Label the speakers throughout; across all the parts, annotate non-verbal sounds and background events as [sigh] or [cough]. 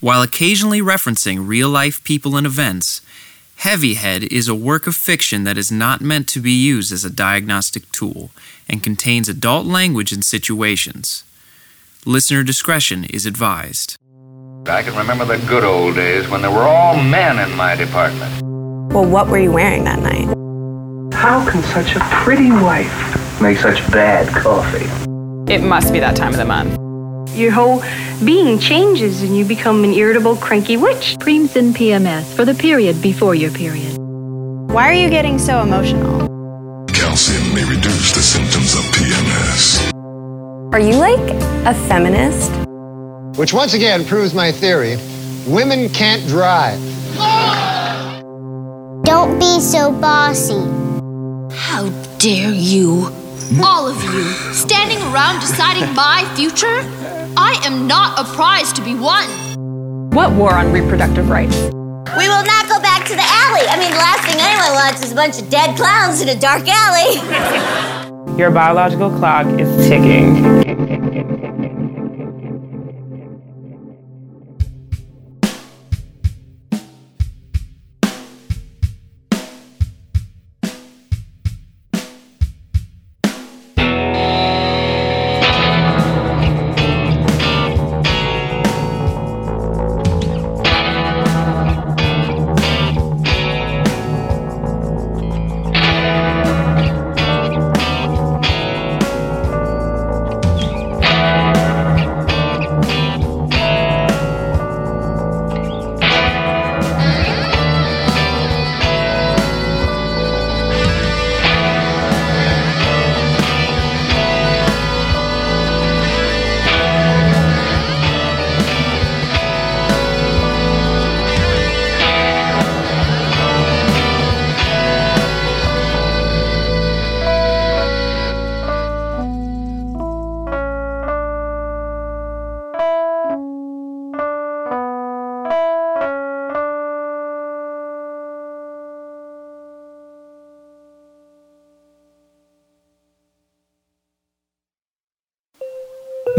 Speaker 1: While occasionally referencing real life people and events, Heavyhead is a work of fiction that is not meant to be used as a diagnostic tool and contains adult language and situations. Listener discretion is advised.
Speaker 2: I can remember the good old days when there were all men in my department.
Speaker 3: Well, what were you wearing that night?
Speaker 4: How can such a pretty wife make such bad coffee?
Speaker 5: It must be that time of the month.
Speaker 6: Your whole being changes and you become an irritable, cranky witch.
Speaker 7: Premsyn PMS for the period before your period.
Speaker 3: Why are you getting so emotional?
Speaker 8: Calcium may reduce the symptoms of PMS.
Speaker 3: Are you like a feminist?
Speaker 9: Which once again proves my theory women can't drive.
Speaker 10: Don't be so bossy.
Speaker 11: How dare you? All of you, standing around deciding my future? I am not a prize to be won.
Speaker 5: What war on reproductive rights?
Speaker 10: We will not go back to the alley. I mean, the last thing anyone wants is a bunch of dead clowns in a dark alley. [laughs]
Speaker 12: Your biological clock is ticking.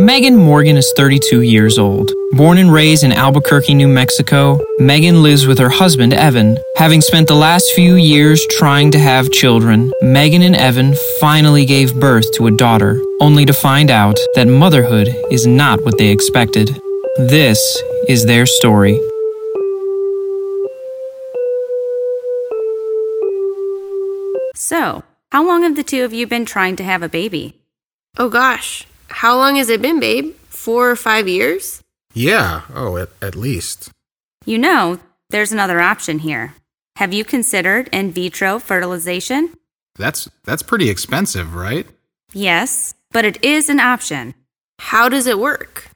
Speaker 1: Megan Morgan is 32 years old. Born and raised in Albuquerque, New Mexico, Megan lives with her husband, Evan. Having spent the last few years trying to have children, Megan and Evan finally gave birth to a daughter, only to find out that motherhood is not what they expected. This is their story.
Speaker 13: So, how long have the two of you been trying to have a baby?
Speaker 14: Oh gosh, how long has it been, babe? Four or five years?
Speaker 15: Yeah, oh, at, at least.
Speaker 13: You know, there's another option here. Have you considered in vitro fertilization?
Speaker 15: That's that's pretty expensive, right?
Speaker 13: Yes, but it is an option.
Speaker 14: How does it work?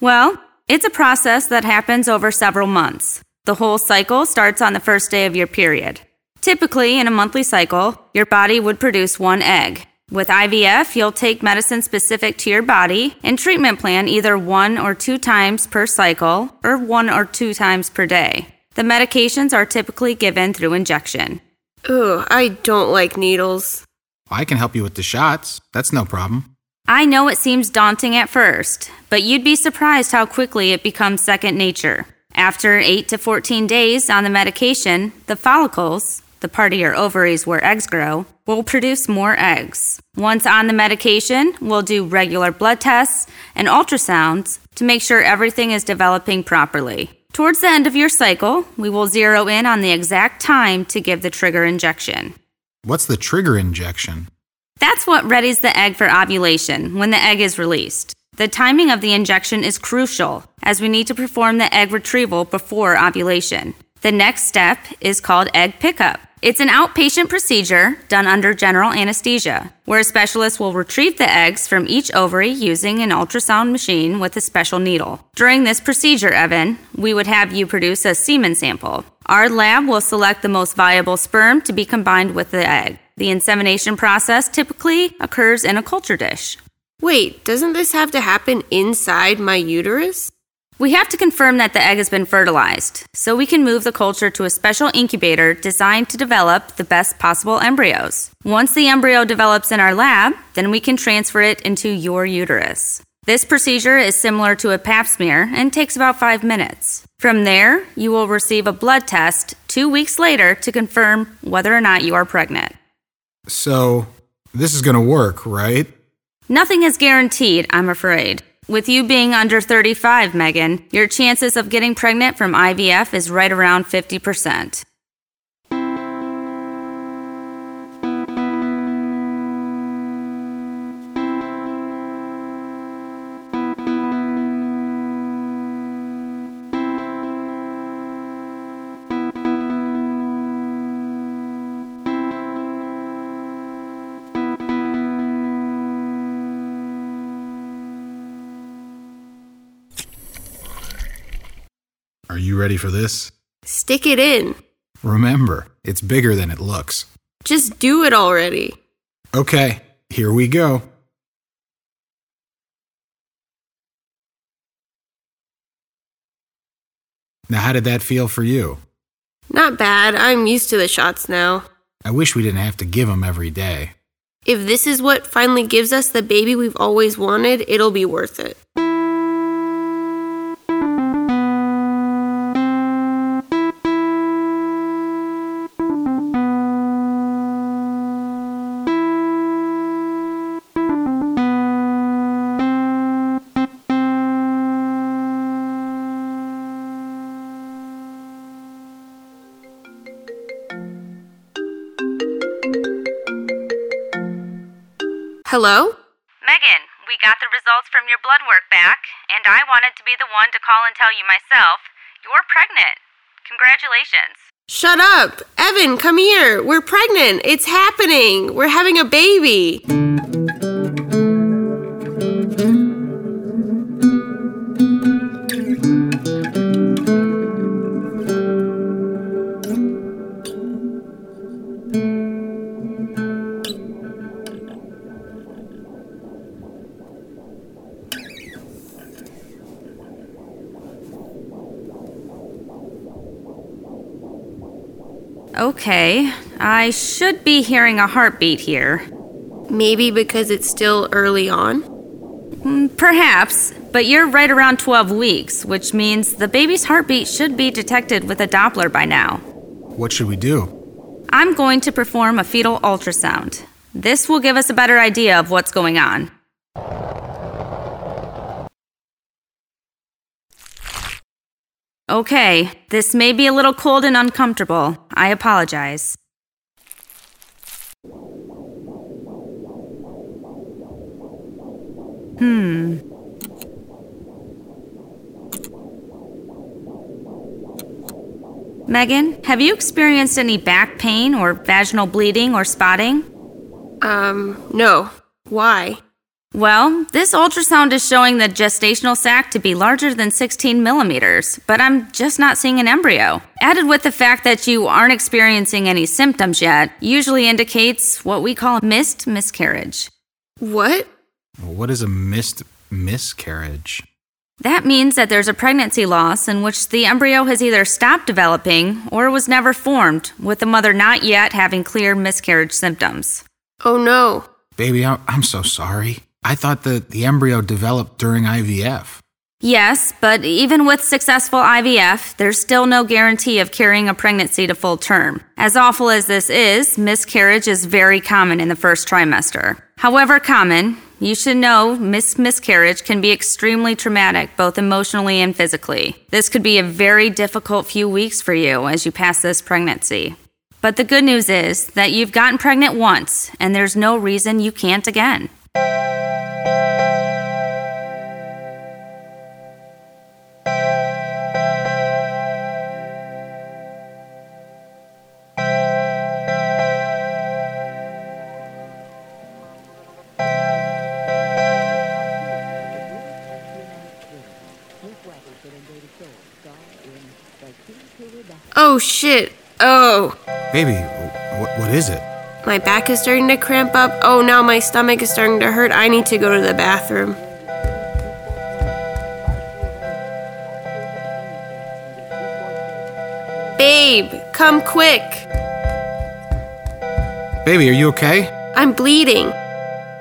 Speaker 13: Well, it's a process that happens over several months. The whole cycle starts on the first day of your period. Typically, in a monthly cycle, your body would produce one egg. With IVF, you'll take medicine specific to your body and treatment plan either one or two times per cycle or one or two times per day. The medications are typically given through injection.
Speaker 14: Ugh, I don't like needles.
Speaker 15: I can help you with the shots. That's no problem.
Speaker 13: I know it seems daunting at first, but you'd be surprised how quickly it becomes second nature. After 8 to 14 days on the medication, the follicles, the part of your ovaries where eggs grow, will produce more eggs. Once on the medication, we'll do regular blood tests and ultrasounds to make sure everything is developing properly. Towards the end of your cycle, we will zero in on the exact time to give the trigger injection.
Speaker 15: What's the trigger injection?
Speaker 13: That's what readies the egg for ovulation when the egg is released. The timing of the injection is crucial as we need to perform the egg retrieval before ovulation. The next step is called egg pickup. It's an outpatient procedure done under general anesthesia, where a specialist will retrieve the eggs from each ovary using an ultrasound machine with a special needle. During this procedure, Evan, we would have you produce a semen sample. Our lab will select the most viable sperm to be combined with the egg. The insemination process typically occurs in a culture dish.
Speaker 14: Wait, doesn't this have to happen inside my uterus?
Speaker 13: We have to confirm that the egg has been fertilized, so we can move the culture to a special incubator designed to develop the best possible embryos. Once the embryo develops in our lab, then we can transfer it into your uterus. This procedure is similar to a pap smear and takes about five minutes. From there, you will receive a blood test two weeks later to confirm whether or not you are pregnant.
Speaker 15: So, this is gonna work, right?
Speaker 13: Nothing is guaranteed, I'm afraid. With you being under 35, Megan, your chances of getting pregnant from IVF is right around 50%.
Speaker 15: You ready for this?
Speaker 14: Stick it in.
Speaker 15: Remember, it's bigger than it looks.
Speaker 14: Just do it already.
Speaker 15: Okay, here we go. Now, how did that feel for you?
Speaker 14: Not bad. I'm used to the shots now.
Speaker 15: I wish we didn't have to give them every day.
Speaker 14: If this is what finally gives us the baby we've always wanted, it'll be worth it. Hello?
Speaker 13: Megan, we got the results from your blood work back, and I wanted to be the one to call and tell you myself. You're pregnant. Congratulations.
Speaker 14: Shut up! Evan, come here! We're pregnant! It's happening! We're having a baby!
Speaker 13: Okay, I should be hearing a heartbeat here.
Speaker 14: Maybe because it's still early on?
Speaker 13: Mm, Perhaps, but you're right around 12 weeks, which means the baby's heartbeat should be detected with a Doppler by now.
Speaker 15: What should we do?
Speaker 13: I'm going to perform a fetal ultrasound. This will give us a better idea of what's going on. Okay, this may be a little cold and uncomfortable. I apologize. Hmm. Megan, have you experienced any back pain or vaginal bleeding or spotting?
Speaker 14: Um, no. Why?
Speaker 13: Well, this ultrasound is showing the gestational sac to be larger than 16 millimeters, but I'm just not seeing an embryo. Added with the fact that you aren't experiencing any symptoms yet, usually indicates what we call a missed miscarriage.
Speaker 14: What?
Speaker 15: What is a missed miscarriage?
Speaker 13: That means that there's a pregnancy loss in which the embryo has either stopped developing or was never formed, with the mother not yet having clear miscarriage symptoms.
Speaker 14: Oh no.
Speaker 15: Baby, I'm, I'm so sorry. I thought that the embryo developed during IVF.
Speaker 13: Yes, but even with successful IVF, there's still no guarantee of carrying a pregnancy to full term. As awful as this is, miscarriage is very common in the first trimester. However common, you should know mis- miscarriage can be extremely traumatic, both emotionally and physically. This could be a very difficult few weeks for you as you pass this pregnancy. But the good news is that you've gotten pregnant once, and there's no reason you can't again.
Speaker 14: Oh shit. Oh.
Speaker 15: Baby, wh- what is it?
Speaker 14: My back is starting to cramp up. Oh, now my stomach is starting to hurt. I need to go to the bathroom. Babe, come quick.
Speaker 15: Baby, are you okay?
Speaker 14: I'm bleeding.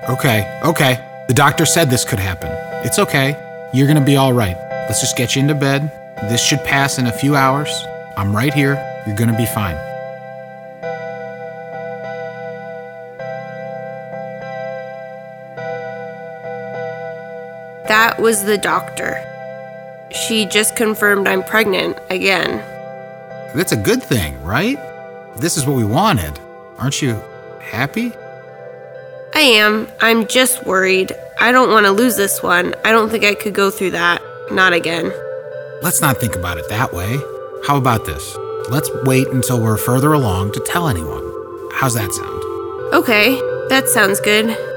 Speaker 15: Okay, okay. The doctor said this could happen. It's okay. You're gonna be all right. Let's just get you into bed. This should pass in a few hours. I'm right here. You're gonna be fine.
Speaker 14: Was the doctor. She just confirmed I'm pregnant again.
Speaker 15: That's a good thing, right? This is what we wanted. Aren't you happy?
Speaker 14: I am. I'm just worried. I don't want to lose this one. I don't think I could go through that. Not again.
Speaker 15: Let's not think about it that way. How about this? Let's wait until we're further along to tell anyone. How's that sound?
Speaker 14: Okay, that sounds good.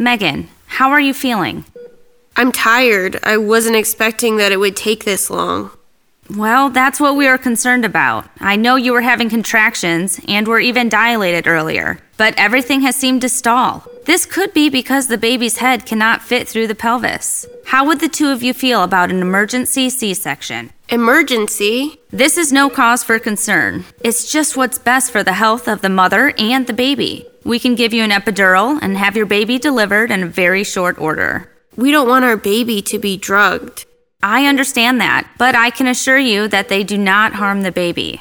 Speaker 13: Megan, how are you feeling?
Speaker 14: I'm tired. I wasn't expecting that it would take this long.
Speaker 13: Well, that's what we were concerned about. I know you were having contractions and were even dilated earlier, but everything has seemed to stall. This could be because the baby's head cannot fit through the pelvis. How would the two of you feel about an emergency C section?
Speaker 14: Emergency?
Speaker 13: This is no cause for concern. It's just what's best for the health of the mother and the baby. We can give you an epidural and have your baby delivered in a very short order.
Speaker 14: We don't want our baby to be drugged.
Speaker 13: I understand that, but I can assure you that they do not harm the baby.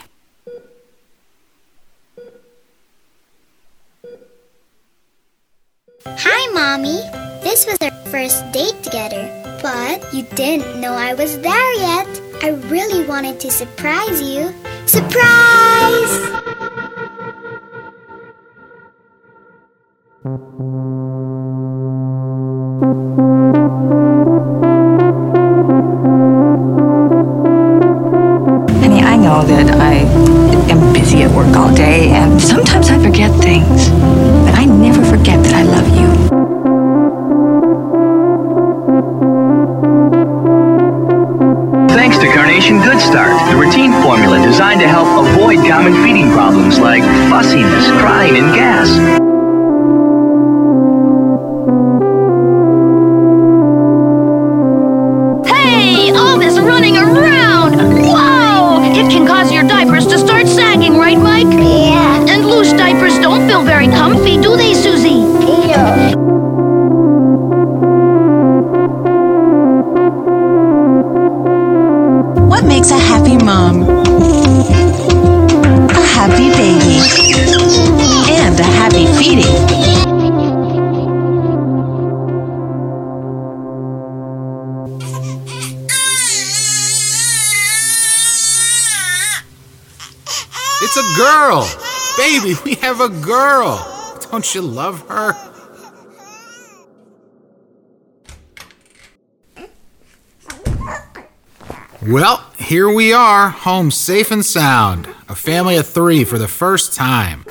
Speaker 16: Hi, Mommy. This was our first date together, but you didn't know I was there yet. I really wanted to surprise you. Surprise!
Speaker 17: Honey, I know that I am busy at work all day, and sometimes I forget things.
Speaker 18: Feeding problems like fussiness, crying, and gas.
Speaker 15: Girl! Don't you love her? Well, here we are, home safe and sound. A family of three for the first time.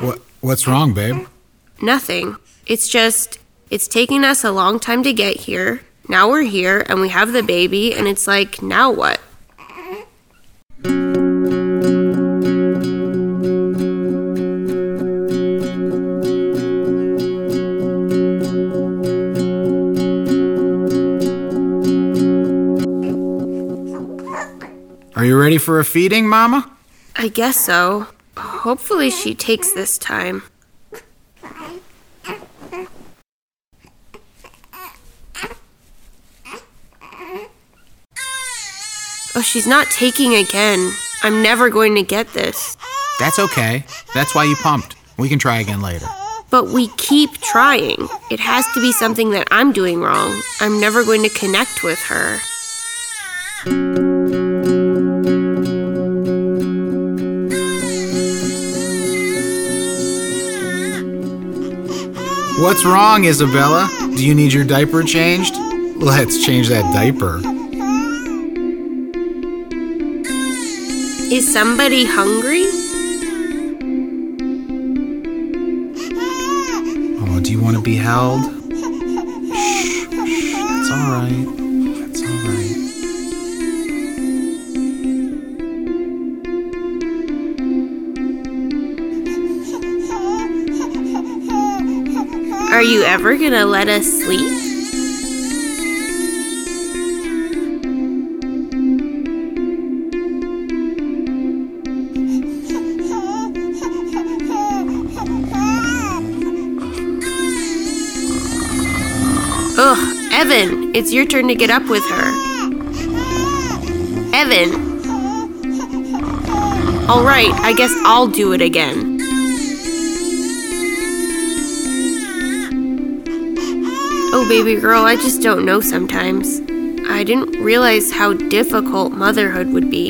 Speaker 15: What, what's wrong, babe?
Speaker 14: Nothing. It's just, it's taking us a long time to get here. Now we're here and we have the baby, and it's like, now what?
Speaker 15: Ready for a feeding, Mama?
Speaker 14: I guess so. Hopefully, she takes this time. Oh, she's not taking again. I'm never going to get this.
Speaker 15: That's okay. That's why you pumped. We can try again later.
Speaker 14: But we keep trying. It has to be something that I'm doing wrong. I'm never going to connect with her.
Speaker 15: What's wrong, Isabella? Do you need your diaper changed? Let's change that diaper.
Speaker 14: Is somebody hungry?
Speaker 15: Oh, do you want to be held? Shh, shh, it's all right.
Speaker 14: You ever gonna let us sleep? Ugh, Evan, it's your turn to get up with her. Evan. Alright, I guess I'll do it again. Baby girl, I just don't know sometimes. I didn't realize how difficult motherhood would be.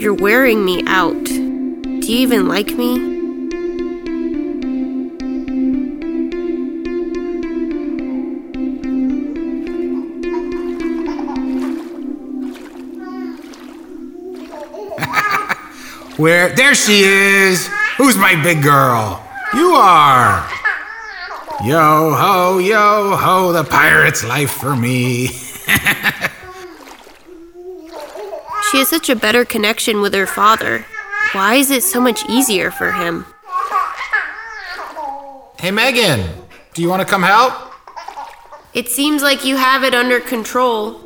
Speaker 14: You're wearing me out. Do you even like me? [laughs]
Speaker 15: Where? There she is! Who's my big girl? You are! Yo ho, yo ho, the pirate's life for me. [laughs]
Speaker 14: She has such a better connection with her father. Why is it so much easier for him?
Speaker 15: hey, Megan, do you want to come help?
Speaker 14: It seems like you have it under control.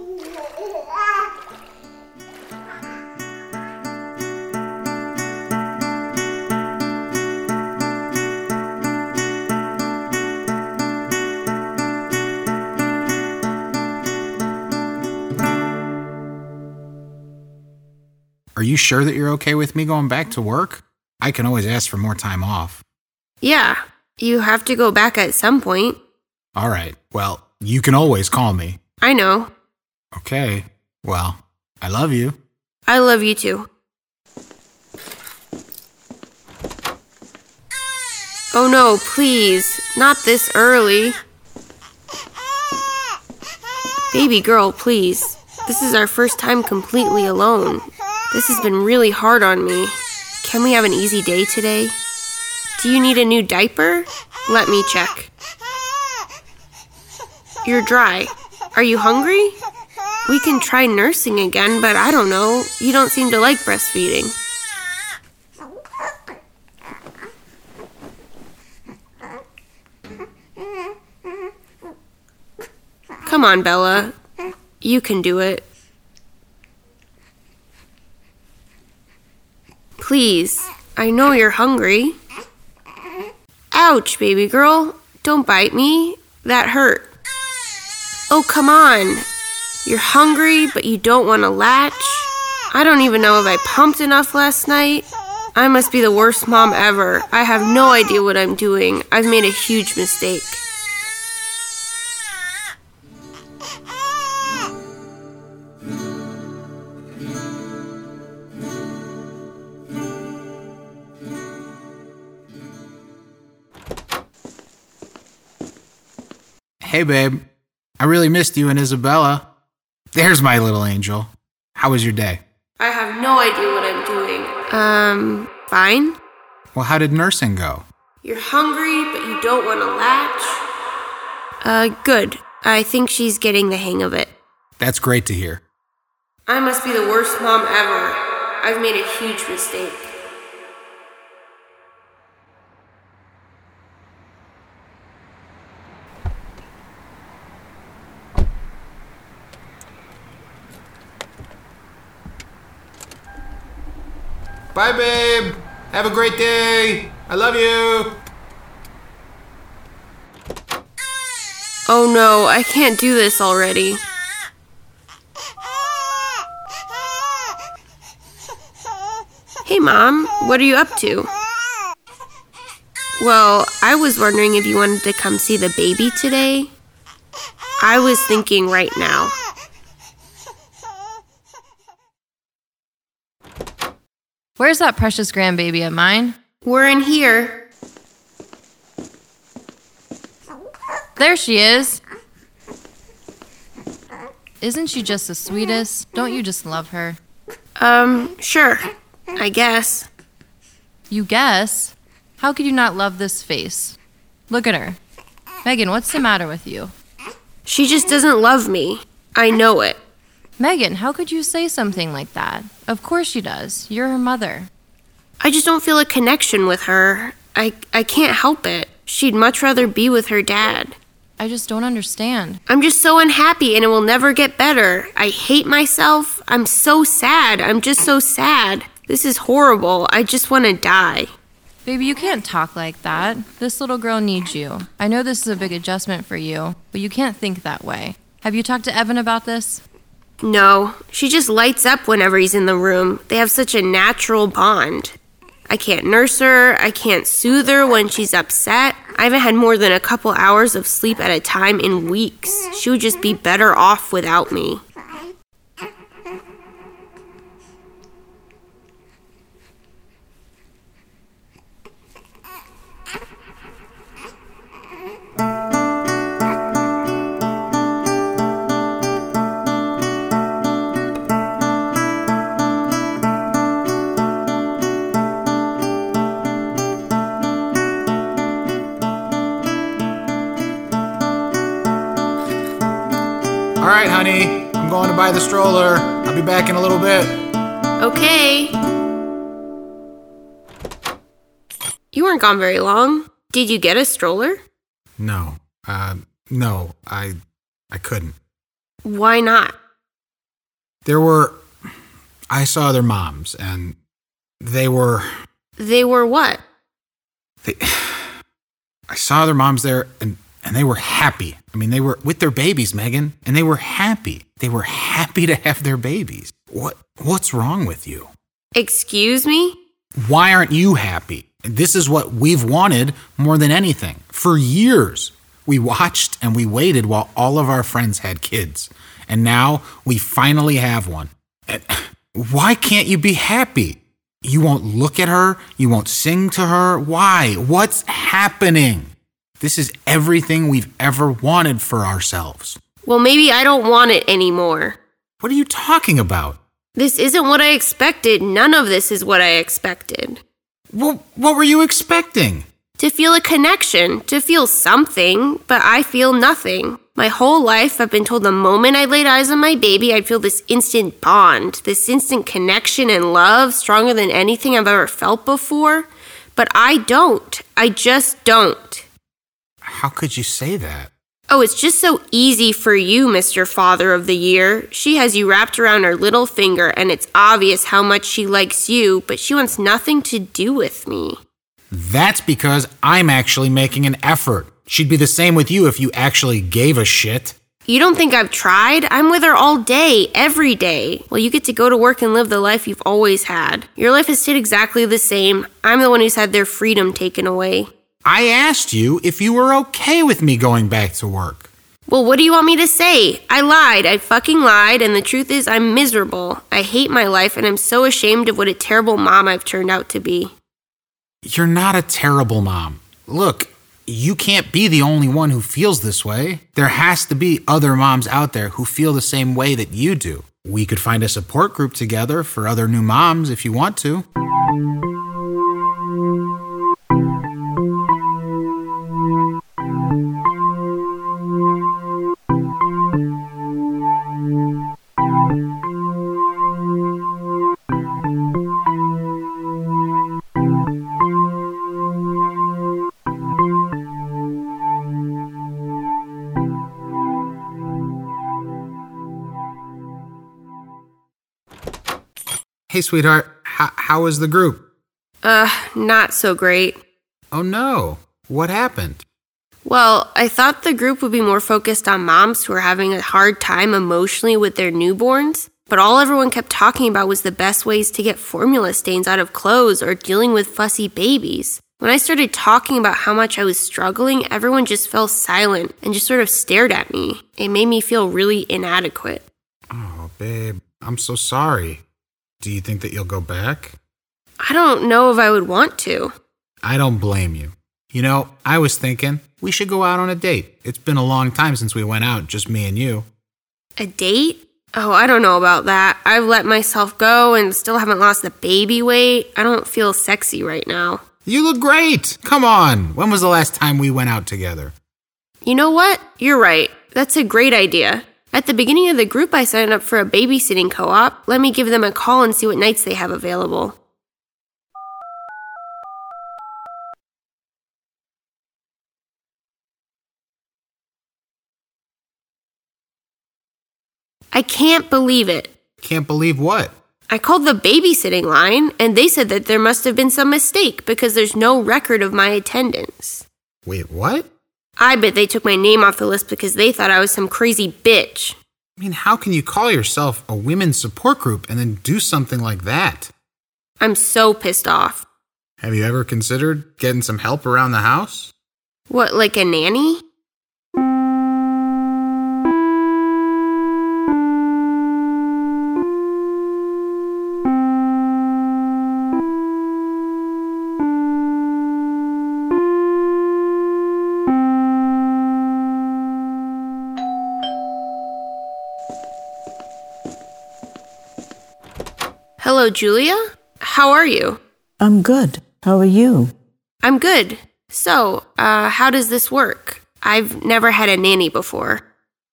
Speaker 15: Are you sure that you're okay with me going back to work? I can always ask for more time off.
Speaker 14: Yeah, you have to go back at some point.
Speaker 15: All right, well, you can always call me.
Speaker 14: I know.
Speaker 15: Okay, well, I love you.
Speaker 14: I love you too. Oh no, please, not this early. Baby girl, please. This is our first time completely alone. This has been really hard on me. Can we have an easy day today? Do you need a new diaper? Let me check. You're dry. Are you hungry? We can try nursing again, but I don't know. You don't seem to like breastfeeding. Come on, Bella. You can do it. Please, I know you're hungry. Ouch, baby girl. Don't bite me. That hurt. Oh, come on. You're hungry, but you don't want to latch. I don't even know if I pumped enough last night. I must be the worst mom ever. I have no idea what I'm doing. I've made a huge mistake.
Speaker 15: Hey, babe. I really missed you and Isabella. There's my little angel. How was your day?
Speaker 14: I have no idea what I'm doing. Um, fine.
Speaker 15: Well, how did nursing go?
Speaker 14: You're hungry, but you don't want to latch. Uh, good. I think she's getting the hang of it.
Speaker 15: That's great to hear.
Speaker 14: I must be the worst mom ever. I've made a huge mistake.
Speaker 15: Bye, babe. Have a great day. I love you.
Speaker 14: Oh no, I can't do this already. Hey, Mom, what are you up to? Well, I was wondering if you wanted to come see the baby today. I was thinking right now.
Speaker 19: Where's that precious grandbaby of mine?
Speaker 14: We're in here.
Speaker 19: There she is. Isn't she just the sweetest? Don't you just love her?
Speaker 14: Um, sure. I guess.
Speaker 19: You guess? How could you not love this face? Look at her. Megan, what's the matter with you?
Speaker 14: She just doesn't love me. I know it.
Speaker 19: Megan, how could you say something like that? Of course she does. You're her mother.
Speaker 14: I just don't feel a connection with her. I, I can't help it. She'd much rather be with her dad.
Speaker 19: I just don't understand.
Speaker 14: I'm just so unhappy and it will never get better. I hate myself. I'm so sad. I'm just so sad. This is horrible. I just want to die.
Speaker 19: Baby, you can't talk like that. This little girl needs you. I know this is a big adjustment for you, but you can't think that way. Have you talked to Evan about this?
Speaker 14: No, she just lights up whenever he's in the room. They have such a natural bond. I can't nurse her, I can't soothe her when she's upset. I haven't had more than a couple hours of sleep at a time in weeks. She would just be better off without me.
Speaker 15: Right, honey. I'm going to buy the stroller. I'll be back in a little bit.
Speaker 14: Okay. You weren't gone very long. Did you get a stroller?
Speaker 15: No. Uh, no, I, I couldn't.
Speaker 14: Why not?
Speaker 15: There were, I saw their moms, and they were,
Speaker 14: They were what?
Speaker 15: they, [sighs] I saw their moms there, and and they were happy. I mean, they were with their babies, Megan, and they were happy. They were happy to have their babies. What, what's wrong with you?
Speaker 14: Excuse me?
Speaker 15: Why aren't you happy? This is what we've wanted more than anything. For years, we watched and we waited while all of our friends had kids. And now we finally have one. [sighs] Why can't you be happy? You won't look at her. You won't sing to her. Why? What's happening? This is everything we've ever wanted for ourselves.
Speaker 14: Well, maybe I don't want it anymore.
Speaker 15: What are you talking about?
Speaker 14: This isn't what I expected. None of this is what I expected.
Speaker 15: Well, what were you expecting?
Speaker 14: To feel a connection, to feel something, but I feel nothing. My whole life, I've been told the moment I laid eyes on my baby, I'd feel this instant bond, this instant connection and love, stronger than anything I've ever felt before. But I don't. I just don't.
Speaker 15: How could you say that?
Speaker 14: Oh, it's just so easy for you, Mr. Father of the Year. She has you wrapped around her little finger, and it's obvious how much she likes you, but she wants nothing to do with me.
Speaker 15: That's because I'm actually making an effort. She'd be the same with you if you actually gave a shit.
Speaker 14: You don't think I've tried? I'm with her all day, every day. Well, you get to go to work and live the life you've always had. Your life has stayed exactly the same. I'm the one who's had their freedom taken away.
Speaker 15: I asked you if you were okay with me going back to work.
Speaker 14: Well, what do you want me to say? I lied. I fucking lied, and the truth is, I'm miserable. I hate my life, and I'm so ashamed of what a terrible mom I've turned out to be.
Speaker 15: You're not a terrible mom. Look, you can't be the only one who feels this way. There has to be other moms out there who feel the same way that you do. We could find a support group together for other new moms if you want to. Hey, sweetheart, how, how was the group?
Speaker 14: Uh, not so great.
Speaker 15: Oh no, what happened?
Speaker 14: Well, I thought the group would be more focused on moms who are having a hard time emotionally with their newborns, but all everyone kept talking about was the best ways to get formula stains out of clothes or dealing with fussy babies. When I started talking about how much I was struggling, everyone just fell silent and just sort of stared at me. It made me feel really inadequate.
Speaker 15: Oh, babe, I'm so sorry. Do you think that you'll go back?
Speaker 14: I don't know if I would want to.
Speaker 15: I don't blame you. You know, I was thinking we should go out on a date. It's been a long time since we went out, just me and you.
Speaker 14: A date? Oh, I don't know about that. I've let myself go and still haven't lost the baby weight. I don't feel sexy right now.
Speaker 15: You look great. Come on. When was the last time we went out together?
Speaker 14: You know what? You're right. That's a great idea. At the beginning of the group, I signed up for a babysitting co op. Let me give them a call and see what nights they have available. I can't believe it.
Speaker 15: Can't believe what?
Speaker 14: I called the babysitting line and they said that there must have been some mistake because there's no record of my attendance.
Speaker 15: Wait, what?
Speaker 14: I bet they took my name off the list because they thought I was some crazy bitch.
Speaker 15: I mean, how can you call yourself a women's support group and then do something like that?
Speaker 14: I'm so pissed off.
Speaker 15: Have you ever considered getting some help around the house?
Speaker 14: What, like a nanny? Hello, Julia. How are you?
Speaker 20: I'm good. How are you?
Speaker 14: I'm good. So, uh, how does this work? I've never had a nanny before.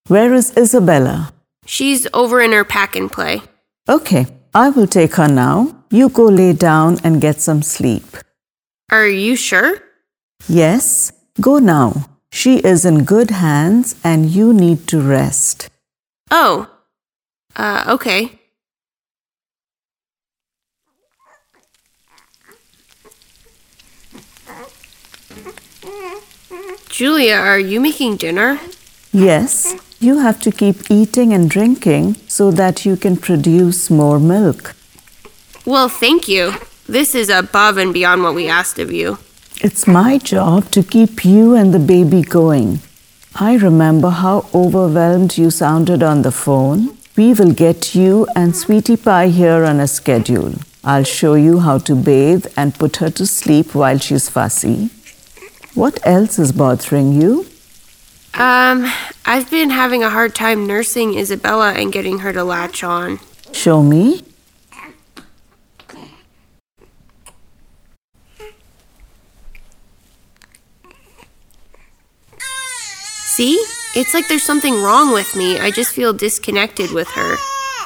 Speaker 20: Where is Isabella?
Speaker 14: She's over in her pack and play.
Speaker 20: Okay, I will take her now. You go lay down and get some sleep.
Speaker 14: Are you sure?
Speaker 20: Yes, go now. She is in good hands and you need to rest.
Speaker 14: Oh, uh, okay. Julia, are you making dinner?
Speaker 20: Yes, you have to keep eating and drinking so that you can produce more milk.
Speaker 14: Well, thank you. This is above and beyond what we asked of you.
Speaker 20: It's my job to keep you and the baby going. I remember how overwhelmed you sounded on the phone. We will get you and Sweetie Pie here on a schedule. I'll show you how to bathe and put her to sleep while she's fussy. What else is bothering you?
Speaker 14: Um, I've been having a hard time nursing Isabella and getting her to latch on.
Speaker 20: Show me.
Speaker 14: See? It's like there's something wrong with me. I just feel disconnected with her.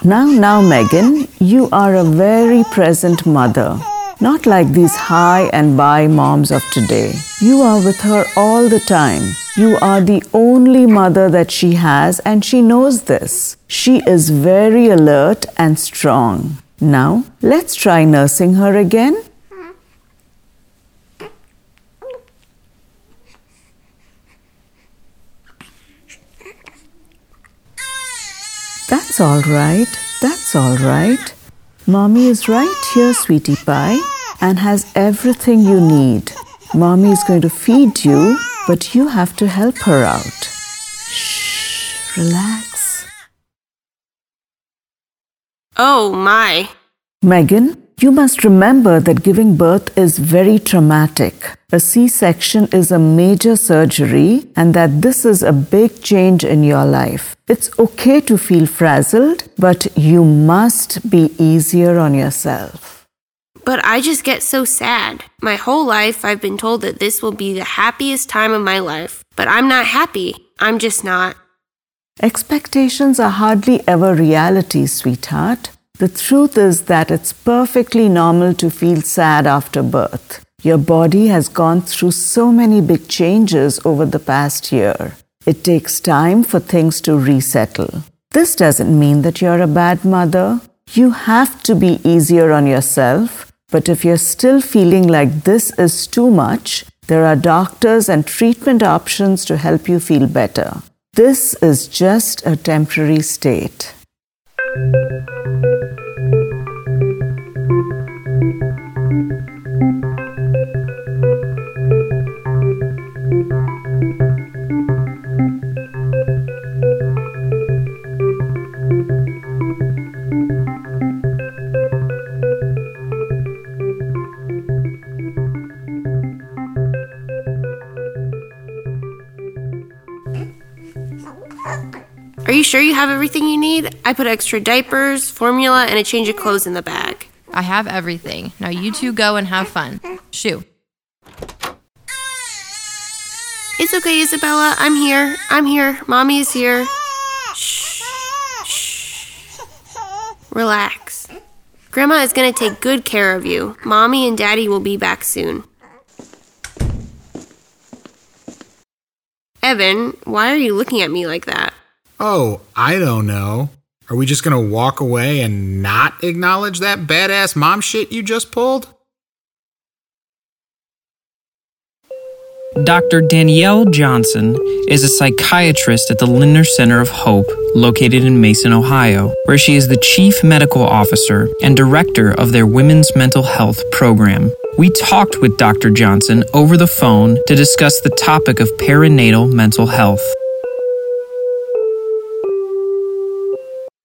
Speaker 20: Now, now, Megan, you are a very present mother. Not like these high and by moms of today. You are with her all the time. You are the only mother that she has, and she knows this. She is very alert and strong. Now, let's try nursing her again. That's all right. That's all right. Mommy is right here, sweetie pie, and has everything you need. Mommy is going to feed you, but you have to help her out. Shh, relax.
Speaker 14: Oh my.
Speaker 20: Megan, you must remember that giving birth is very traumatic. A C section is a major surgery, and that this is a big change in your life. It's okay to feel frazzled, but you must be easier on yourself.
Speaker 14: But I just get so sad. My whole life, I've been told that this will be the happiest time of my life. But I'm not happy. I'm just not.
Speaker 20: Expectations are hardly ever reality, sweetheart. The truth is that it's perfectly normal to feel sad after birth. Your body has gone through so many big changes over the past year. It takes time for things to resettle. This doesn't mean that you're a bad mother. You have to be easier on yourself. But if you're still feeling like this is too much, there are doctors and treatment options to help you feel better. This is just a temporary state.
Speaker 14: I put extra diapers, formula, and a change of clothes in the bag.
Speaker 19: I have everything. Now you two go and have fun. Shoo.
Speaker 14: It's okay, Isabella. I'm here. I'm here. Mommy is here. Shh. Shh. Relax. Grandma is going to take good care of you. Mommy and Daddy will be back soon. Evan, why are you looking at me like that?
Speaker 15: Oh, I don't know. Are we just gonna walk away and not acknowledge that badass mom shit you just pulled?
Speaker 1: Dr. Danielle Johnson is a psychiatrist at the Lindner Center of Hope, located in Mason, Ohio, where she is the chief medical officer and director of their women's mental health program. We talked with Dr. Johnson over the phone to discuss the topic of perinatal mental health.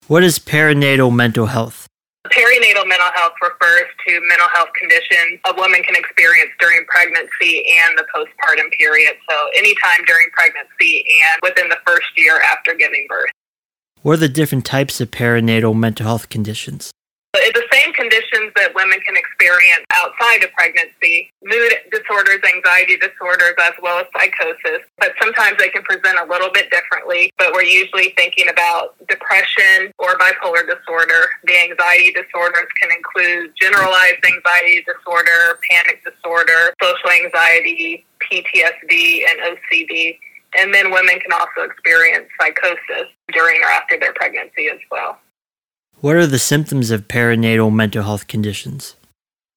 Speaker 21: What is perinatal mental health?
Speaker 22: Perinatal mental health refers to mental health conditions a woman can experience during pregnancy and the postpartum period. So, anytime during pregnancy and within the first year after giving birth.
Speaker 21: What are the different types of perinatal mental health conditions?
Speaker 22: It's the same conditions that women can experience outside of pregnancy mood disorders, anxiety disorders, as well as psychosis. But sometimes they can present a little bit differently. But we're usually thinking about depression or bipolar disorder. The anxiety disorders can include generalized anxiety disorder, panic disorder, social anxiety, PTSD, and OCD. And then women can also experience psychosis during or after their pregnancy as well.
Speaker 21: What are the symptoms of perinatal mental health conditions?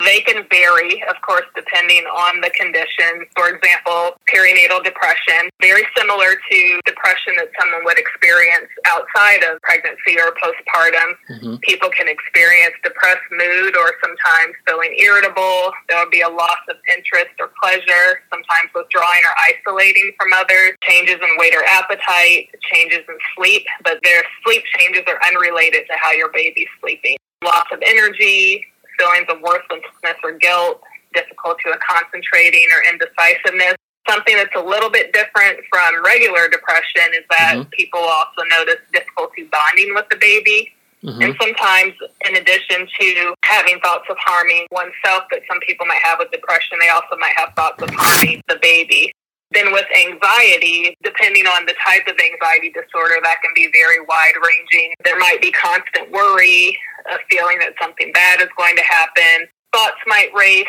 Speaker 22: They can vary, of course, depending on the condition. For example, perinatal depression, very similar to depression that someone would experience outside of pregnancy or postpartum. Mm-hmm. People can experience depressed mood or sometimes feeling irritable. There will be a loss of interest or pleasure, sometimes withdrawing or isolating from others, changes in weight or appetite, changes in sleep, but their sleep changes are unrelated to how your baby's sleeping. Loss of energy, feelings of worthlessness or guilt, difficulty with concentrating or indecisiveness. Something that's a little bit different from regular depression is that mm-hmm. people also notice difficulty bonding with the baby. Mm-hmm. And sometimes, in addition to having thoughts of harming oneself that some people might have with depression, they also might have thoughts of harming the baby. Then, with anxiety, depending on the type of anxiety disorder, that can be very wide ranging. There might be constant worry, a feeling that something bad is going to happen. Thoughts might race.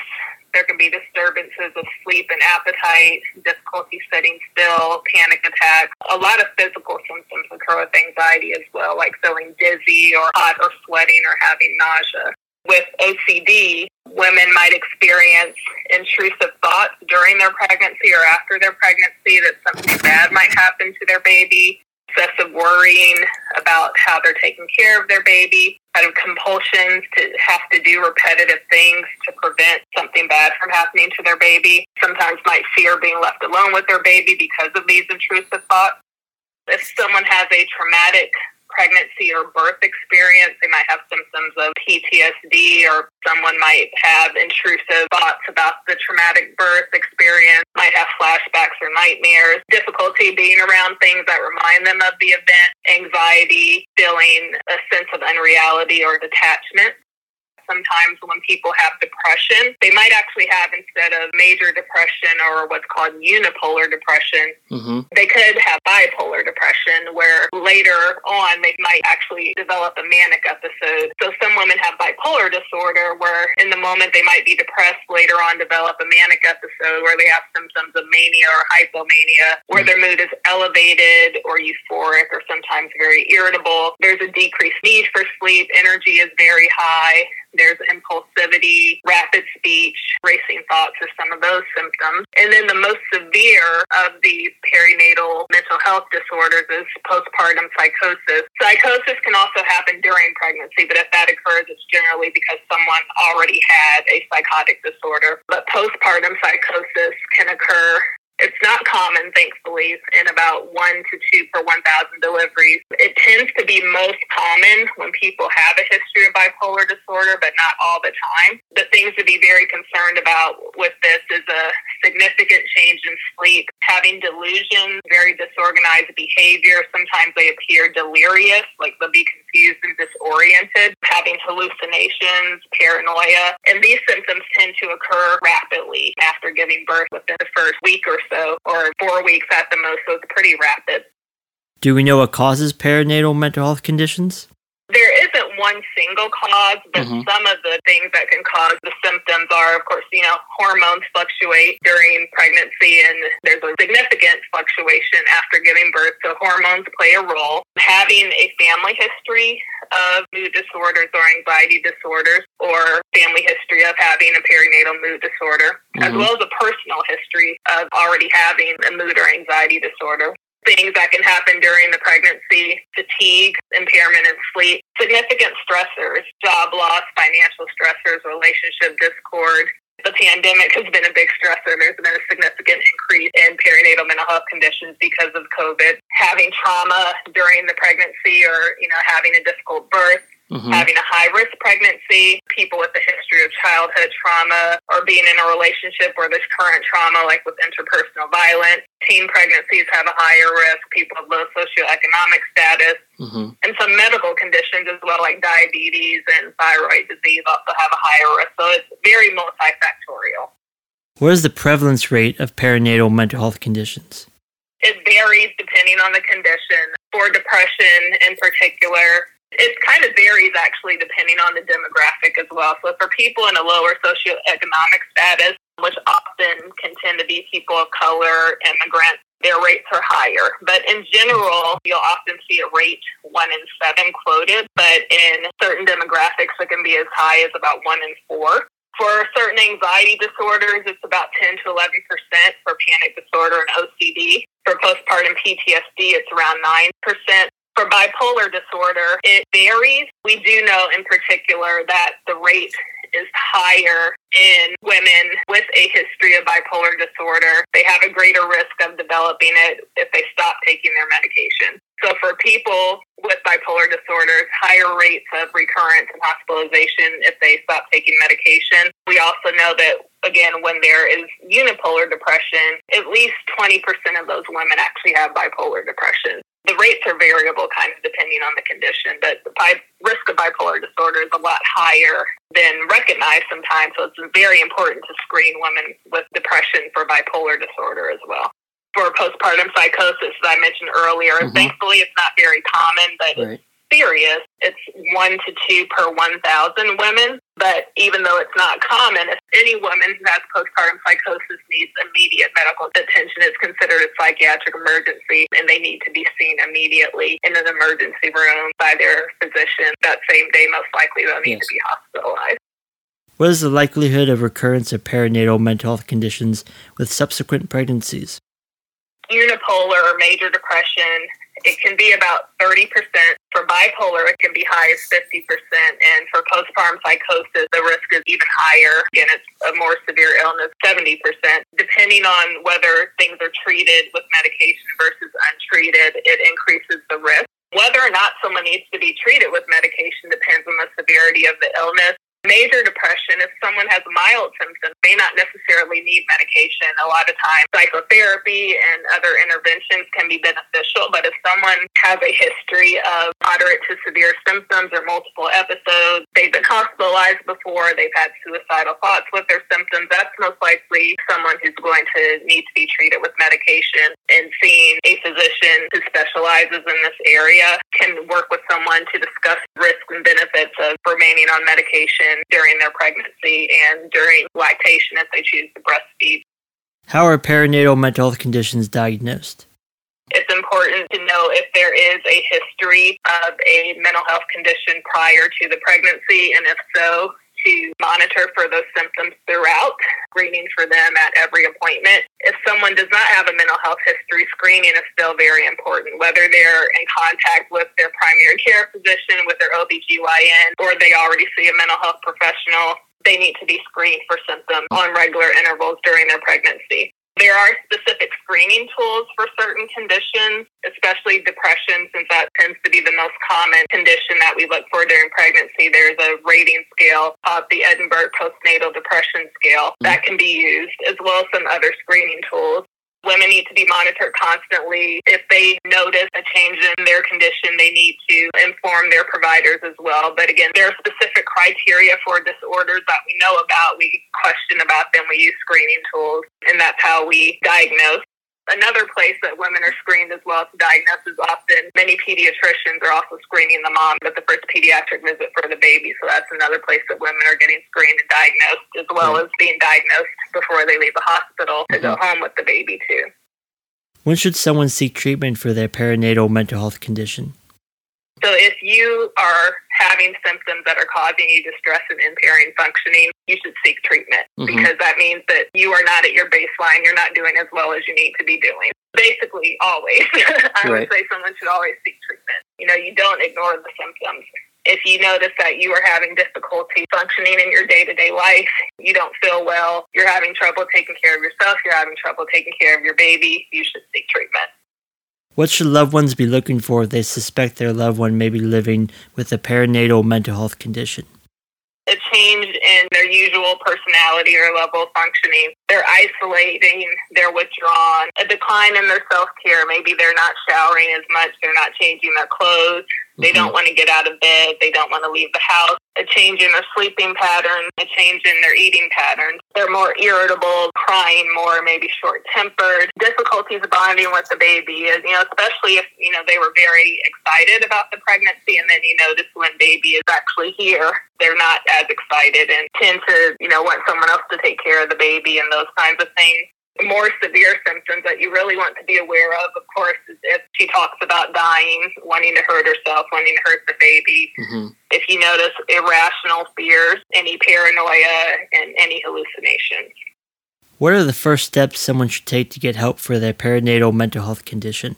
Speaker 22: There can be disturbances of sleep and appetite, difficulty sitting still, panic attacks. A lot of physical symptoms occur with anxiety as well, like feeling dizzy or hot or sweating or having nausea. With OCD, women might experience intrusive thoughts during their pregnancy or after their pregnancy that something bad might happen to their baby, excessive worrying about how they're taking care of their baby, kind of compulsions to have to do repetitive things to prevent something bad from happening to their baby. Sometimes might fear being left alone with their baby because of these intrusive thoughts. If someone has a traumatic pregnancy or birth experience. They might have symptoms of PTSD, or someone might have intrusive thoughts about the traumatic birth experience, might have flashbacks or nightmares, difficulty being around things that remind them of the event, anxiety, feeling a sense of unreality or detachment sometimes when people have depression, they might actually have instead of major depression or what's called unipolar depression, mm-hmm. they could have bipolar depression where later on they might actually develop a manic episode. So some women have bipolar disorder where in the moment they might be depressed, later on develop a manic episode where they have symptoms of mania or hypomania, where mm-hmm. their mood is elevated or euphoric or sometimes very irritable. There's a decreased need for sleep, energy is very high, there's impulsivity, rapid speech, racing thoughts are some of those symptoms. And then the most severe of the perinatal mental health disorders is postpartum psychosis. Psychosis can also happen during pregnancy, but if that occurs, it's generally because someone already had a psychotic disorder. But postpartum psychosis can occur it's not common, thankfully, in about one to two per 1,000 deliveries. It tends to be most common when people have a history of bipolar disorder, but not all the time. The things to be very concerned about with this is a significant change in sleep, having delusions, very disorganized behavior. Sometimes they appear delirious, like they'll be confused and disoriented, having hallucinations, paranoia. And these symptoms tend to occur rapidly after giving birth within the first week or so, or four weeks at the most, so it's pretty rapid.
Speaker 21: Do we know what causes perinatal mental health conditions?
Speaker 22: There isn't one single cause, but
Speaker 21: Mhm.
Speaker 22: some of the things that can cause the symptoms are, of course, you know, hormones fluctuate during pregnancy, and there's a significant fluctuation after giving birth. So hormones play a role. Having a family history of mood disorders or anxiety disorders, or family history of having a perinatal mood disorder, as
Speaker 21: Mhm.
Speaker 22: well as a personal history of already having a mood or anxiety disorder things that can happen during the pregnancy fatigue, impairment in sleep, significant stressors, job loss, financial stressors, relationship discord. The pandemic has been a big stressor. There's been a significant increase in perinatal mental health conditions because of COVID. Having trauma during the pregnancy or, you know, having a difficult birth,
Speaker 21: Mhm.
Speaker 22: having a high risk pregnancy, people with a history of childhood trauma, or being in a relationship where there's current trauma, like with interpersonal violence. Teen pregnancies have a higher risk, people with low socioeconomic status,
Speaker 21: Mm-hmm.
Speaker 22: and some medical conditions as well, like diabetes and thyroid disease, also have a higher risk. So it's very multifactorial.
Speaker 21: What is the prevalence rate of perinatal mental health conditions?
Speaker 22: It varies depending on the condition. For depression in particular, it kind of varies actually depending on the demographic as well. So for people in a lower socioeconomic status, which often can tend to be people of color, immigrants, their rates are higher. But in general, you'll often see a rate one in seven quoted, but in certain demographics, it can be as high as about one in four. For certain anxiety disorders, it's about 10 to 11% for panic disorder and OCD. For postpartum PTSD, it's around 9%. For bipolar disorder, it varies. We do know in particular that the rate is higher in women with a history of bipolar disorder. They have a greater risk of developing it if they stop taking their medication. So for people with bipolar disorders, higher rates of recurrence and hospitalization if they stop taking medication. We also know that again, when there is unipolar depression, at least 20% of those women actually have bipolar depression. The rates are variable kind of depending on the condition, but the bi- risk of bipolar disorder is a lot higher than recognized sometimes. So it's very important to screen women with depression for bipolar disorder as well. For postpartum psychosis, that I mentioned earlier,
Speaker 21: Mhm.
Speaker 22: thankfully it's not very common, but
Speaker 21: Right.
Speaker 22: Serious. It's one to two per 1,000 women. But even though it's not common, if any woman who has postpartum psychosis needs immediate medical attention, it's considered a psychiatric emergency and they need to be seen immediately in an emergency room by their physician. That same day, most likely, they'll need
Speaker 21: Yes.
Speaker 22: to be hospitalized.
Speaker 21: What is the likelihood of recurrence of perinatal mental health conditions with subsequent pregnancies?
Speaker 22: unipolar or major depression, it can be about 30%. For bipolar, it can be high as 50%. And for postpartum psychosis, the risk is even higher. Again, it's a more severe illness, 70%. Depending on whether things are treated with medication versus untreated, it increases the risk. Whether or not someone needs to be treated with medication depends on the severity of the illness. Major depression, if someone has mild symptoms, may not necessarily need medication. A lot of times, psychotherapy and other interventions can be beneficial, but if someone has a history of moderate to severe symptoms or multiple episodes, they've been hospitalized before, they've had suicidal thoughts with their symptoms, that's most likely someone who's going to need to be treated with medication. And seeing a physician who specializes in this area can work with someone to discuss risks and benefits of remaining on medication during their pregnancy and during lactation if they choose to breastfeed.
Speaker 21: How are perinatal mental health conditions diagnosed?
Speaker 22: It's important to know if there is a history of a mental health condition prior to the pregnancy, and if so, to monitor for those symptoms throughout, screening for them at every appointment. If someone does not have a mental health history, screening is still very important, whether they're in contact with their primary care physician, with their OBGYN, or they already see a mental health professional. They need to be screened for symptoms on regular intervals during their pregnancy. There are specific screening tools for certain conditions, especially depression, since that tends to be the most common condition that we look for during pregnancy. There's a rating scale called the Edinburgh Postnatal Depression Scale that mm-hmm. can be used, as well as some other screening tools. Women need to be monitored constantly. If they notice a change in their condition, they need to inform their providers as well. But again, there are specific criteria for disorders that we know about. We question about them. We use screening tools, and that's how we diagnose. Another place that women are screened as well to diagnose is often many pediatricians are also screening the mom at the first pediatric visit for the baby. So that's another place that women are getting screened and diagnosed as well as being diagnosed before they leave the hospital to go uh-huh. home with the baby too.
Speaker 21: When should someone seek treatment for their perinatal mental health condition?
Speaker 22: So if you are having symptoms that are causing you distress and impairing functioning, you should seek treatment
Speaker 21: Mhm.
Speaker 22: because that means that you are not at your baseline. You're not doing as well as you need to be doing. Basically, always. [laughs] I would say someone should always seek treatment. You know, you don't ignore the symptoms. If you notice that you are having difficulty functioning in your day to day life, you don't feel well, you're having trouble taking care of yourself, you're having trouble taking care of your baby, you should seek treatment.
Speaker 21: What should loved ones be looking for if they suspect their loved one may be living with a perinatal mental health condition?
Speaker 22: a change in their usual personality or level of functioning. They're isolating, they're withdrawn, a decline in their self care. Maybe they're not showering as much, they're not changing their clothes, they don't mm-hmm. want to get out of bed, they don't want to leave the house, a change in their sleeping pattern, a change in their eating patterns. They're more irritable, crying more, maybe short tempered, difficulties bonding with the baby, is, you know, especially if, you know, they were very excited about the pregnancy and then you notice when baby is actually here, they're not as excited and tend to, you know, want someone else to take care of the baby and those kinds of things. More severe symptoms that you really want to be aware of, of course, is if she talks about dying, wanting to hurt herself, wanting to hurt the baby. Mm-hmm. If you notice irrational fears, any paranoia, and any hallucinations.
Speaker 21: What are the first steps someone should take to get help for their perinatal mental health condition?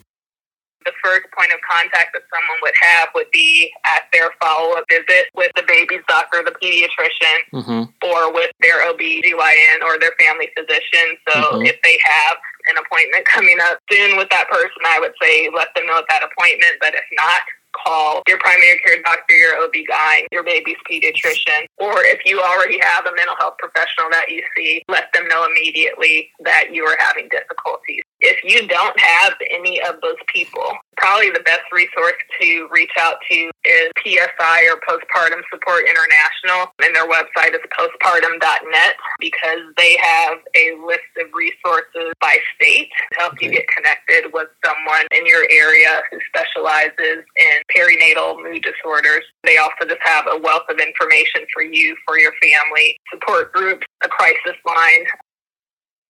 Speaker 22: The first point of contact that someone would have would be at their follow-up visit with the baby's doctor, the pediatrician,
Speaker 21: Mm-hmm.
Speaker 22: or with their OB-GYN or their family physician. So
Speaker 21: Mhm.
Speaker 22: if they have an appointment [laughs] coming up soon with that person, I would say let them know at that appointment. But if not, call your primary care doctor, your OB-GYN, your baby's pediatrician, or if you already have a mental health professional that you see, let them know immediately that you are having difficulties. If you don't have any of those people, probably the best resource to reach out to is PSI or Postpartum Support International, and their website is postpartum.net because they have a list of resources by state to help you get connected with someone in your area who specializes in perinatal mood disorders. They also just have a wealth of information for you, for your family, support groups, a crisis line,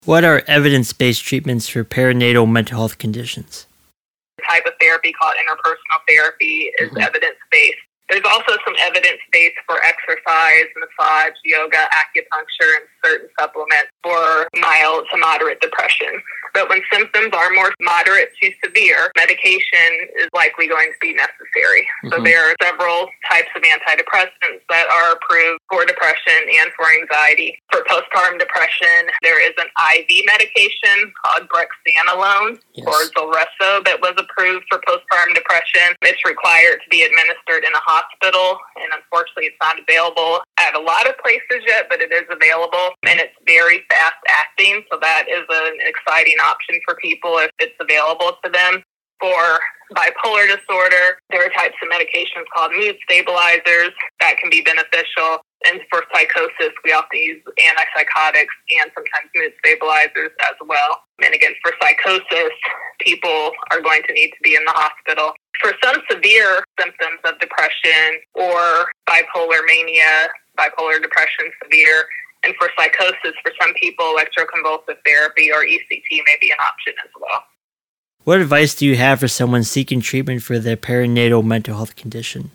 Speaker 21: What are evidence based treatments for perinatal mental health conditions?
Speaker 22: Type of therapy called interpersonal therapy is evidence based. There's also some evidence based for exercise, massage, yoga, acupuncture, and certain supplements for mild to moderate depression. But when symptoms are more moderate to severe, medication is likely going to be necessary. So
Speaker 23: Mhm.
Speaker 22: there are several types of antidepressants that are approved for depression and for anxiety. For postpartum depression, there is an IV medication called brexanolone or Zulresso that was approved for postpartum depression. It's required to be administered in a hospital, and unfortunately, it's not available at a lot of places yet, but it is available, and it's very fast acting. So that is an exciting option for people if it's available to them. For bipolar disorder, there are types of medications called mood stabilizers that can be beneficial. And for psychosis, we often use antipsychotics and sometimes mood stabilizers as well. And again, for psychosis, people are going to need to be in the hospital. For some severe symptoms of depression or bipolar mania, bipolar depression severe, and for psychosis, for some people, electroconvulsive therapy or ECT may be an option as well.
Speaker 21: What advice do you have for someone seeking treatment for their perinatal mental health condition?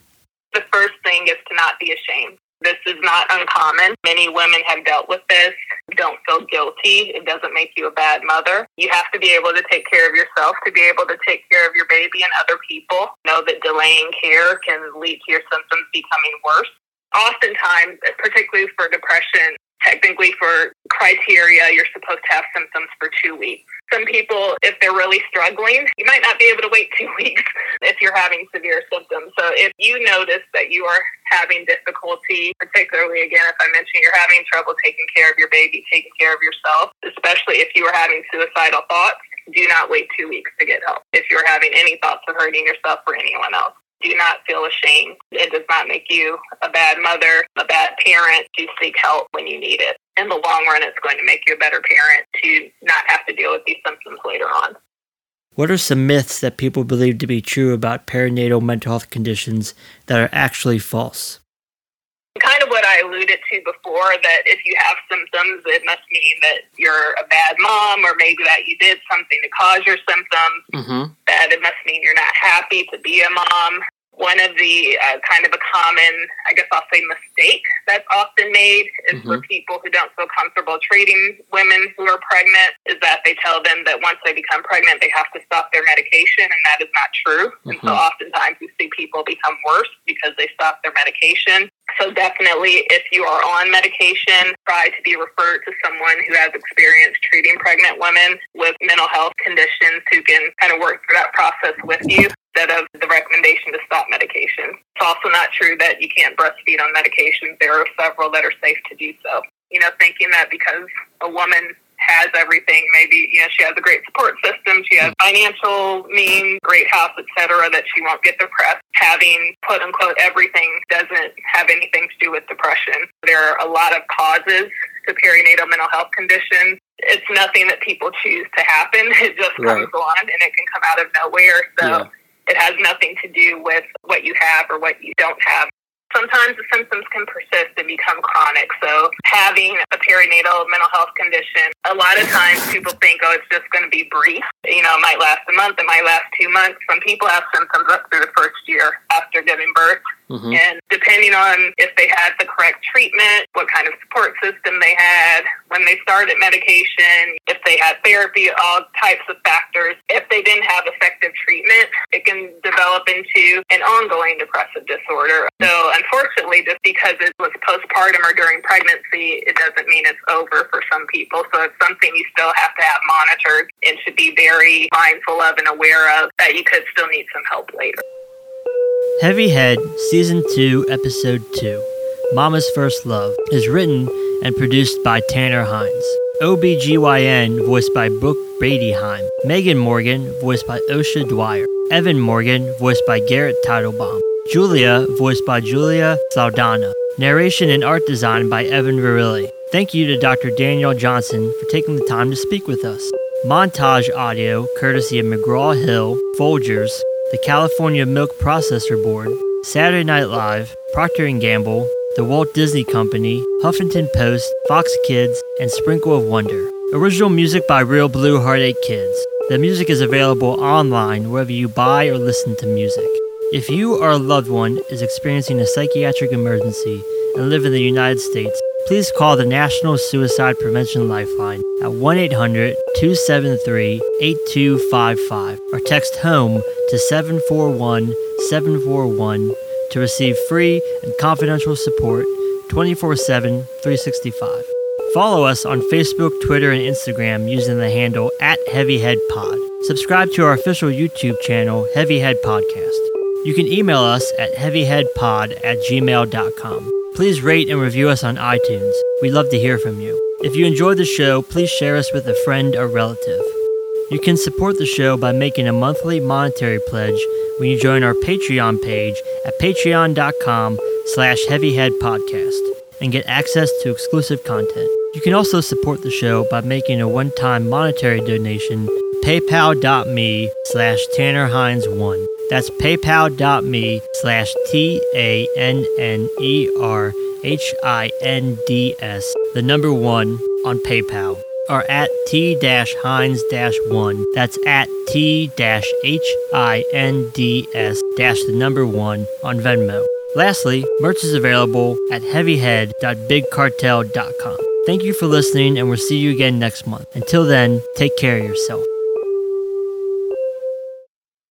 Speaker 22: The first thing is to not be ashamed. This is not uncommon. Many women have dealt with this. Don't feel guilty. It doesn't make you a bad mother. You have to be able to take care of yourself to be able to take care of your baby and other people. Know that delaying care can lead to your symptoms becoming worse. Oftentimes, particularly for depression, technically for criteria, you're supposed to have symptoms for two weeks. Some people, if they're really struggling, you might not be able to wait [laughs] two weeks if you're having severe symptoms. So if you notice that you are having difficulty, particularly again, if I mentioned you're having trouble taking care of your baby, taking care of yourself, especially if you are having suicidal thoughts, do not wait two weeks to get help. If you're having any thoughts of hurting yourself or anyone else, do not feel ashamed. It does not make you a bad mother, a bad parent to seek help when you need it. In the long run, it's going to make you a better parent to not have to deal with these symptoms later on.
Speaker 21: What are some myths that people believe to be true about perinatal mental health conditions that are actually false?
Speaker 22: Kind of what I alluded to before that if you have symptoms, it must mean that you're a bad mom, or maybe that you did something to cause your symptoms,
Speaker 21: Mm-hmm.
Speaker 22: that it must mean you're not happy to be a mom. One of the uh, kind of a common, I guess I'll say, mistake that's often made is for
Speaker 21: Mhm.
Speaker 22: people who don't feel comfortable treating women who are pregnant is that they tell them that once they become pregnant, they have to stop their medication, and that is not true. And so
Speaker 21: Mhm.
Speaker 22: oftentimes you see people become worse because they stop their medication. So definitely, if you are on medication, try to be referred to someone who has experience treating pregnant women with mental health conditions who can kind of work through that process with you instead of the recommendation to stop medication. It's also not true that you can't breastfeed on medication. There are several that are safe to do so. You know, thinking that because a woman has everything, maybe, you know, she has a great support system, she has hmm. financial means, great house, etc., that she won't get depressed. Having quote unquote everything doesn't have anything to do with depression. There are a lot of causes to perinatal mental health conditions. It's nothing that people choose to happen. [laughs] It just
Speaker 21: Right.
Speaker 22: comes on and it can come out of nowhere. So
Speaker 21: Yeah.
Speaker 22: It has nothing to do with what you have or what you don't have. Sometimes the symptoms can persist and become chronic. So having a perinatal mental health condition, a lot of times people think, oh, it's just going to be brief. You know, it might last a month, it might last two months. Some people have symptoms up through the first year after giving birth.
Speaker 21: Mhm.
Speaker 22: And depending on if they had the correct treatment, what kind of support system they had, when they started medication, if they had therapy, all types of factors. If they didn't have effective treatment, it can develop into an ongoing depressive disorder. So unfortunately, just because it was postpartum or during pregnancy, it doesn't mean it's over for some people. So it's something you still have to have monitored and should be very mindful of and aware of that you could still need some help later.
Speaker 21: Heavy Head, Season 2, Episode 2, Mama's First Love, is written and produced by Tanner Hinds. OBGYN, voiced by Brooke Bradyheim. Megan Morgan, voiced by Osha Dwyer. Evan Morgan, voiced by Garrett Teitelbaum. Julia, voiced by Julia Saldana. Narration and art design by Evan Virilli. Thank you to Dr. Daniel Johnson for taking the time to speak with us. Montage audio courtesy of McGraw Hill, Folgers, the California Milk Processor Board, Saturday Night Live, Procter & Gamble, the Walt Disney Company, Huffington Post, Fox Kids, and Sprinkle of Wonder. Original music by Real Blue Heartache Kids. The music is available online wherever you buy or listen to music. If you or a loved one is experiencing a psychiatric emergency and live in the United States, please call the National Suicide Prevention Lifeline at 1 800 273 8255 or text HOME to 741 741 to receive free and confidential support 24 7 365. Follow us on Facebook, Twitter, and Instagram using the handle at HeavyHeadPod. Subscribe to our official YouTube channel, Heavyhead Podcast. You can email us at heavyheadpod at gmail.com. Please rate and review us on iTunes. We'd love to hear from you. If you enjoyed the show, please share us with a friend or relative. You can support the show by making a monthly monetary pledge when you join our Patreon page at patreon.com slash heavyheadpodcast and get access to exclusive content. You can also support the show by making a one-time monetary donation paypal.me slash Tanner Hinds 1. That's paypal.me slash T A N N E R H I N D S, the number one on PayPal, or at T Hinds 1. That's at T H I N D S the number one on Venmo. Lastly, merch is available at heavyhead.bigcartel.com. Thank you for listening, and we'll see you again next month. Until then, take care of yourself.